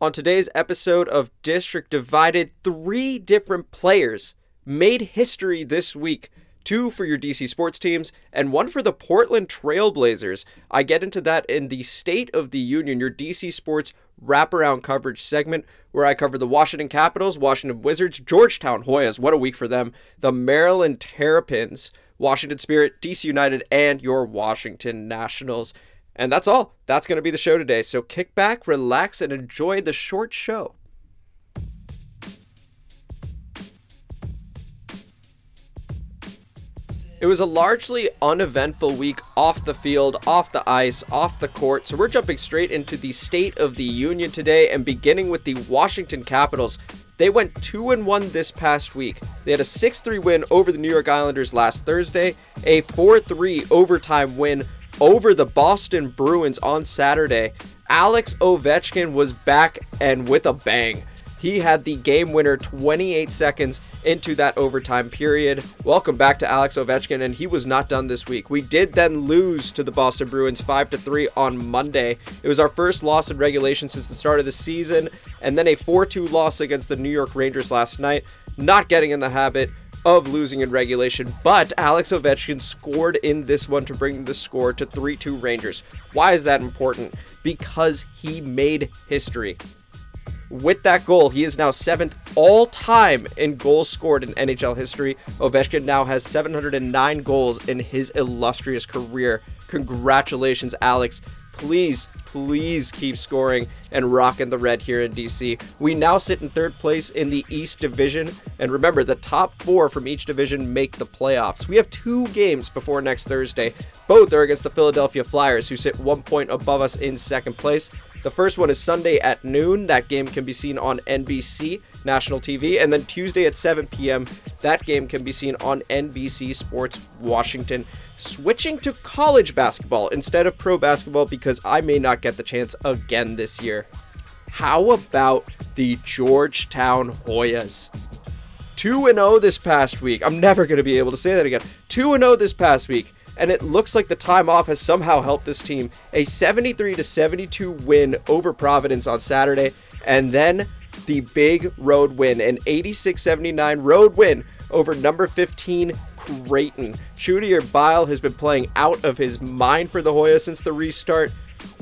On today's episode of District Divided, three different players made history this week. Two for your DC sports teams and one for the Portland Trailblazers. I get into that in the State of the Union, your DC sports wraparound coverage segment, where I cover the Washington Capitals, Washington Wizards, Georgetown Hoyas, what a week for them, the Maryland Terrapins, Washington Spirit, DC United, and your Washington Nationals. And that's all. That's going to be the show today. So kick back, relax, and enjoy the short show. It was a largely uneventful week off the field, off the ice, off the court. So we're jumping straight into the State of the Union today and beginning with the Washington Capitals. They went 2 and 1 this past week. They had a 6-3 win over the New York Islanders last Thursday, a 4-3 overtime win over the Boston Bruins on Saturday. Alex Ovechkin was back and with a bang. He had the game winner 28 seconds into that overtime period. Welcome back to Alex Ovechkin, and he was not done this week. We did then lose to the Boston Bruins 5 to 3 on Monday. It was our first loss in regulation since the start of the season, and then a 4 2 loss against the New York Rangers last night. Not getting in the habit of losing in regulation, but Alex Ovechkin scored in this one to bring the score to 3 2 Rangers. Why is that important? Because he made history. With that goal, he is now seventh all time in goals scored in NHL history. Ovechkin now has 709 goals in his illustrious career. Congratulations, Alex. Please, please keep scoring and rocking the red here in DC. We now sit in third place in the East Division. And remember, the top four from each division make the playoffs. We have two games before next Thursday. Both are against the Philadelphia Flyers, who sit one point above us in second place. The first one is Sunday at noon. That game can be seen on NBC national TV. And then Tuesday at 7 p.m., that game can be seen on NBC Sports Washington. Switching to college basketball instead of pro basketball because I may not get the chance again this year. How about the Georgetown Hoyas? 2 0 this past week. I'm never going to be able to say that again. 2 0 this past week and it looks like the time off has somehow helped this team. A 73 to 72 win over Providence on Saturday, and then the big road win, an 86 79 road win over number 15 Creighton. Chudier Bile has been playing out of his mind for the Hoya since the restart.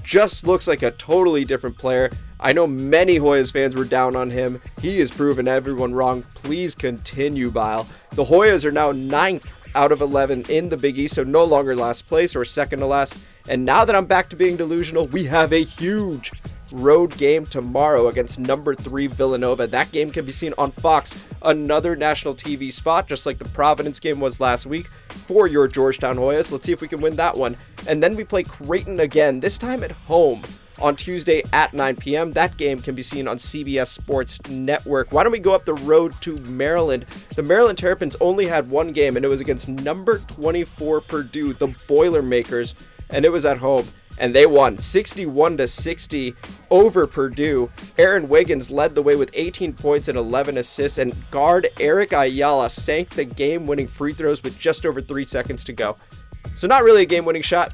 Just looks like a totally different player. I know many Hoyas fans were down on him. He has proven everyone wrong. Please continue, Bile. The Hoyas are now ninth out of 11 in the Big East, so no longer last place or second to last. And now that I'm back to being delusional, we have a huge road game tomorrow against number three Villanova. That game can be seen on Fox, another national TV spot, just like the Providence game was last week for your Georgetown Hoyas. Let's see if we can win that one. And then we play Creighton again, this time at home on Tuesday at 9 p.m. That game can be seen on CBS Sports Network. Why don't we go up the road to Maryland? The Maryland Terrapins only had one game, and it was against number 24 Purdue, the Boilermakers, and it was at home and they won 61 to 60 over Purdue. Aaron Wiggins led the way with 18 points and 11 assists, and guard Eric Ayala sank the game-winning free throws with just over three seconds to go. So not really a game-winning shot.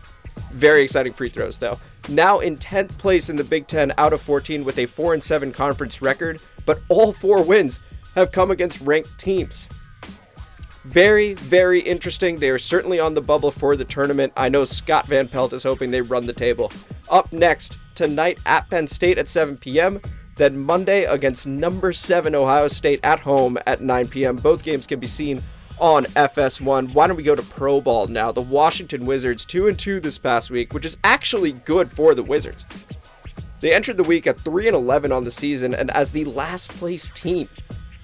Very exciting free throws though. Now in 10th place in the Big Ten out of 14 with a 4 and 7 conference record, but all four wins have come against ranked teams. Very, very interesting. They are certainly on the bubble for the tournament. I know Scott Van Pelt is hoping they run the table. Up next, tonight at Penn State at 7 p.m., then Monday against number 7 Ohio State at home at 9 p.m. Both games can be seen on FS1. Why don't we go to Pro Ball now? The Washington Wizards 2 and 2 this past week, which is actually good for the Wizards. They entered the week at 3 and 11 on the season and as the last place team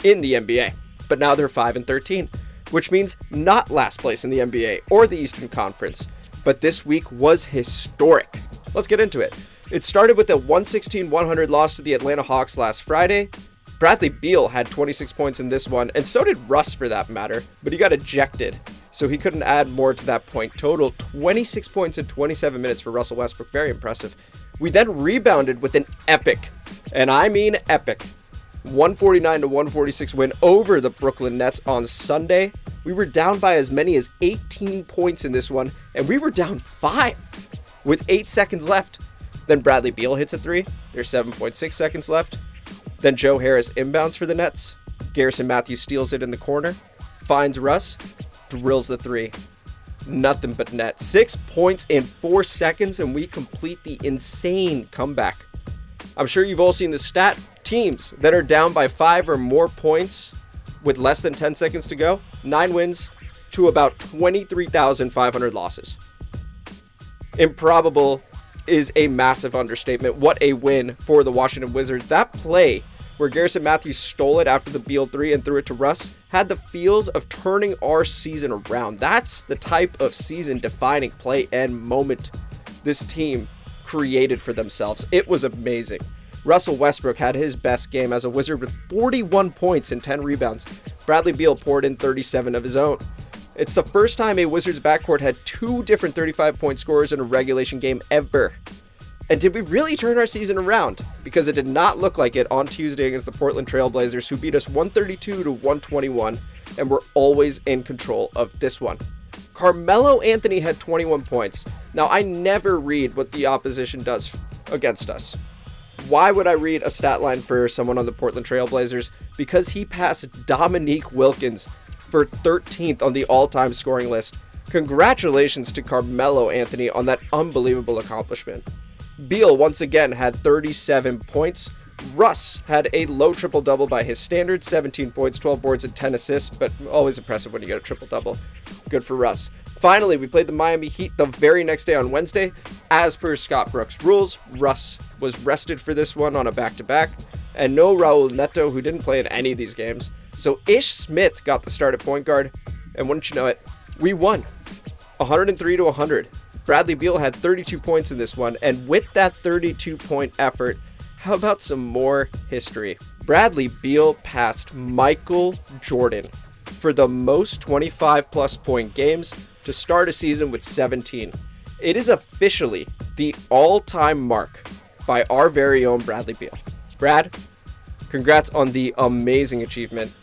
in the NBA. But now they're 5 and 13 which means not last place in the NBA or the Eastern Conference. But this week was historic. Let's get into it. It started with a 116 100 loss to the Atlanta Hawks last Friday. Bradley Beal had 26 points in this one, and so did Russ for that matter, but he got ejected, so he couldn't add more to that point total. 26 points in 27 minutes for Russell Westbrook, very impressive. We then rebounded with an epic, and I mean epic, 149 to 146 win over the Brooklyn Nets on Sunday. We were down by as many as 18 points in this one, and we were down five with eight seconds left. Then Bradley Beal hits a three. There's 7.6 seconds left. Then Joe Harris inbounds for the Nets. Garrison Matthews steals it in the corner, finds Russ, drills the three. Nothing but net. Six points in four seconds, and we complete the insane comeback. I'm sure you've all seen the stat. Teams that are down by five or more points with less than 10 seconds to go, nine wins to about 23,500 losses. Improbable is a massive understatement. What a win for the Washington Wizards. That play where Garrison Matthews stole it after the Beal three and threw it to Russ had the feels of turning our season around. That's the type of season defining play and moment this team created for themselves. It was amazing. Russell Westbrook had his best game as a Wizard with 41 points and 10 rebounds. Bradley Beal poured in 37 of his own. It's the first time a Wizards backcourt had two different 35 point scorers in a regulation game ever. And did we really turn our season around? Because it did not look like it on Tuesday against the Portland Trailblazers, who beat us 132 to 121 and were always in control of this one. Carmelo Anthony had 21 points. Now, I never read what the opposition does against us. Why would I read a stat line for someone on the Portland Trailblazers? Because he passed Dominique Wilkins for 13th on the all time scoring list. Congratulations to Carmelo Anthony on that unbelievable accomplishment. Beal once again had 37 points. Russ had a low triple double by his standards 17 points, 12 boards, and 10 assists, but always impressive when you get a triple double. Good for Russ. Finally, we played the Miami Heat the very next day on Wednesday. As per Scott Brooks' rules, Russ was rested for this one on a back to back, and no Raul Neto, who didn't play in any of these games. So Ish Smith got the start at point guard, and wouldn't you know it, we won 103 to 100. Bradley Beal had 32 points in this one, and with that 32 point effort, how about some more history? Bradley Beal passed Michael Jordan for the most 25 plus point games to start a season with 17. It is officially the all time mark by our very own Bradley Beal. Brad, congrats on the amazing achievement,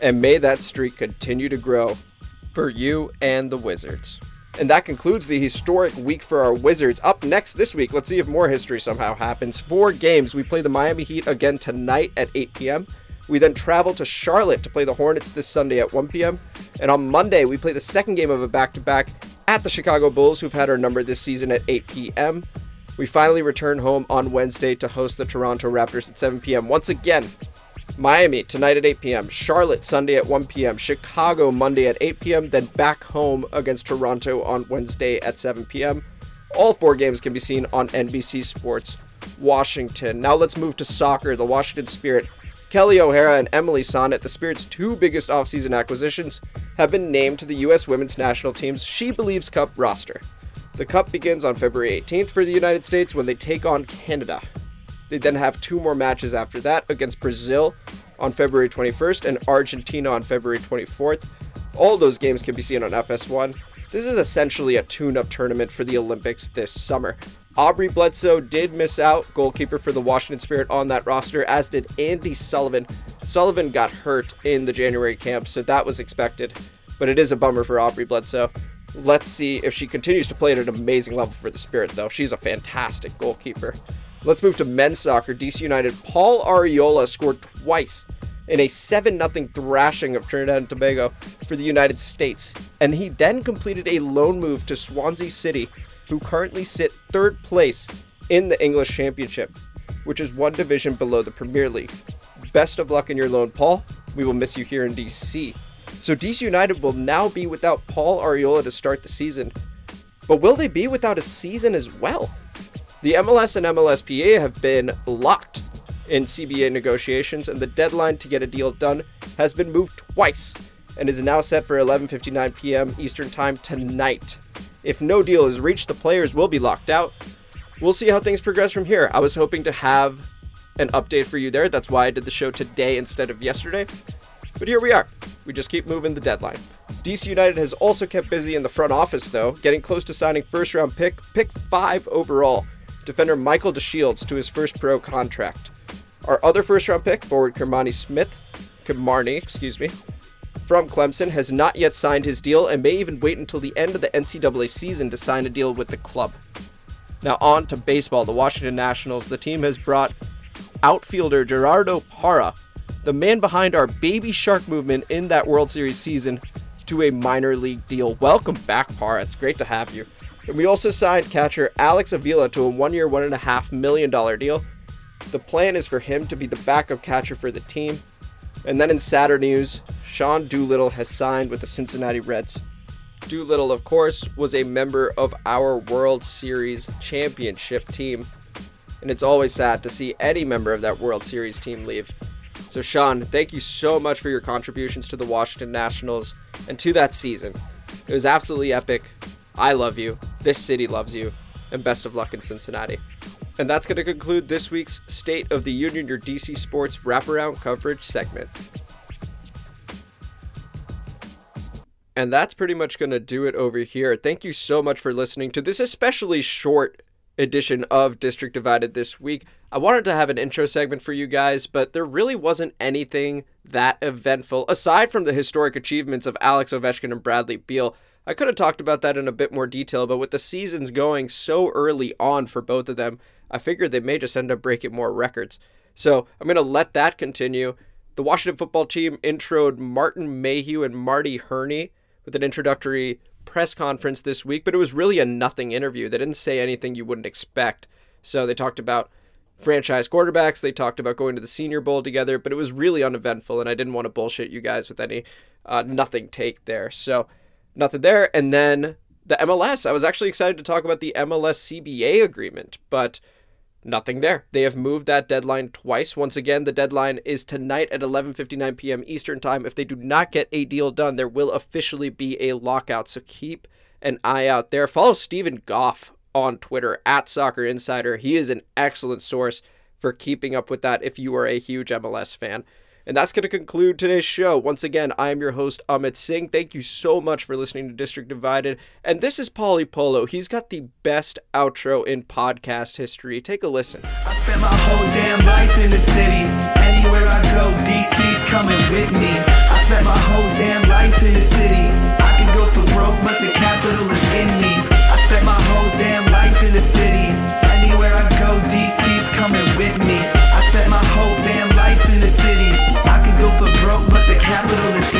and may that streak continue to grow for you and the Wizards. And that concludes the historic week for our Wizards. Up next this week, let's see if more history somehow happens. Four games. We play the Miami Heat again tonight at 8 p.m. We then travel to Charlotte to play the Hornets this Sunday at 1 p.m. And on Monday, we play the second game of a back to back at the Chicago Bulls, who've had our number this season at 8 p.m. We finally return home on Wednesday to host the Toronto Raptors at 7 p.m. Once again, Miami tonight at 8 p.m., Charlotte Sunday at 1 p.m., Chicago Monday at 8 p.m., then back home against Toronto on Wednesday at 7 p.m. All four games can be seen on NBC Sports Washington. Now let's move to soccer. The Washington Spirit, Kelly O'Hara and Emily Sonnett, the Spirit's two biggest offseason acquisitions, have been named to the U.S. women's national team's She Believes Cup roster. The Cup begins on February 18th for the United States when they take on Canada. They then have two more matches after that against Brazil on February 21st and Argentina on February 24th. All those games can be seen on FS1. This is essentially a tune up tournament for the Olympics this summer. Aubrey Bledsoe did miss out, goalkeeper for the Washington Spirit on that roster, as did Andi Sullivan. Sullivan got hurt in the January camp, so that was expected, but it is a bummer for Aubrey Bledsoe. Let's see if she continues to play at an amazing level for the Spirit, though. She's a fantastic goalkeeper. Let's move to men's soccer. DC United. Paul Arriola scored twice in a 7 0 thrashing of Trinidad and Tobago for the United States. And he then completed a loan move to Swansea City, who currently sit third place in the English Championship, which is one division below the Premier League. Best of luck in your loan, Paul. We will miss you here in DC. So DC United will now be without Paul Arriola to start the season. But will they be without a season as well? The MLS and MLSPA have been locked in CBA negotiations, and the deadline to get a deal done has been moved twice and is now set for 11:59 p.m. Eastern Time tonight. If no deal is reached, the players will be locked out. We'll see how things progress from here. I was hoping to have an update for you there. That's why I did the show today instead of yesterday. But here we are. We just keep moving the deadline. DC United has also kept busy in the front office, though, getting close to signing first round pick, pick 5 overall defender Michael DeShields to his first pro contract. Our other first round pick, forward Kermani Smith, Kimarni, excuse me, from Clemson has not yet signed his deal and may even wait until the end of the NCAA season to sign a deal with the club. Now, on to baseball. The Washington Nationals. The team has brought outfielder Gerardo Parra, the man behind our baby shark movement in that World Series season, to a minor league deal. Welcome back, Parra. It's great to have you. And we also signed catcher Alex Avila to a one year, $1.5 million deal. The plan is for him to be the backup catcher for the team. And then in sadder news, Sean Doolittle has signed with the Cincinnati Reds. Doolittle, of course, was a member of our World Series championship team, and it's always sad to see any member of that World Series team leave. So, Sean, thank you so much for your contributions to the Washington Nationals and to that season. It was absolutely epic. I love you. This city loves you. And best of luck in Cincinnati. And that's going to conclude this week's State of the Union, your DC Sports wraparound coverage segment. And that's pretty much going to do it over here. Thank you so much for listening to this especially short edition of District Divided this week. I wanted to have an intro segment for you guys, but there really wasn't anything that eventful aside from the historic achievements of Alex Ovechkin and Bradley Beal. I could have talked about that in a bit more detail, but with the seasons going so early on for both of them, I figured they may just end up breaking more records. So I'm going to let that continue. The Washington football team introed Martin Mayhew and Marty Hurney with an introductory press conference this week, but it was really a nothing interview. They didn't say anything you wouldn't expect. So they talked about franchise quarterbacks, they talked about going to the Senior Bowl together, but it was really uneventful, and I didn't want to bullshit you guys with any uh, nothing take there. So nothing there. And then the MLS, I was actually excited to talk about the MLS CBA agreement, but nothing there. They have moved that deadline twice. Once again, the deadline is tonight at 11:59 p.m. Eastern Time. If they do not get a deal done, there will officially be a lockout. So keep an eye out there. Follow Steven Goff on Twitter at Soccer Insider. He is an excellent source for keeping up with that if you are a huge MLS fan. And that's going to conclude today's show. Once again, I am your host, Amit Singh. Thank you so much for listening to District Divided. And this is Pauly Polo. He's got the best outro in podcast history. Take a listen. I spent my whole damn life in the city. Anywhere I go, DC's coming with me. I spent my whole damn life in the city. I can go for broke, but the capital is in me. I spent my whole damn life in the city. Anywhere I go, DC's coming with me city. I could go for broke, but the capital is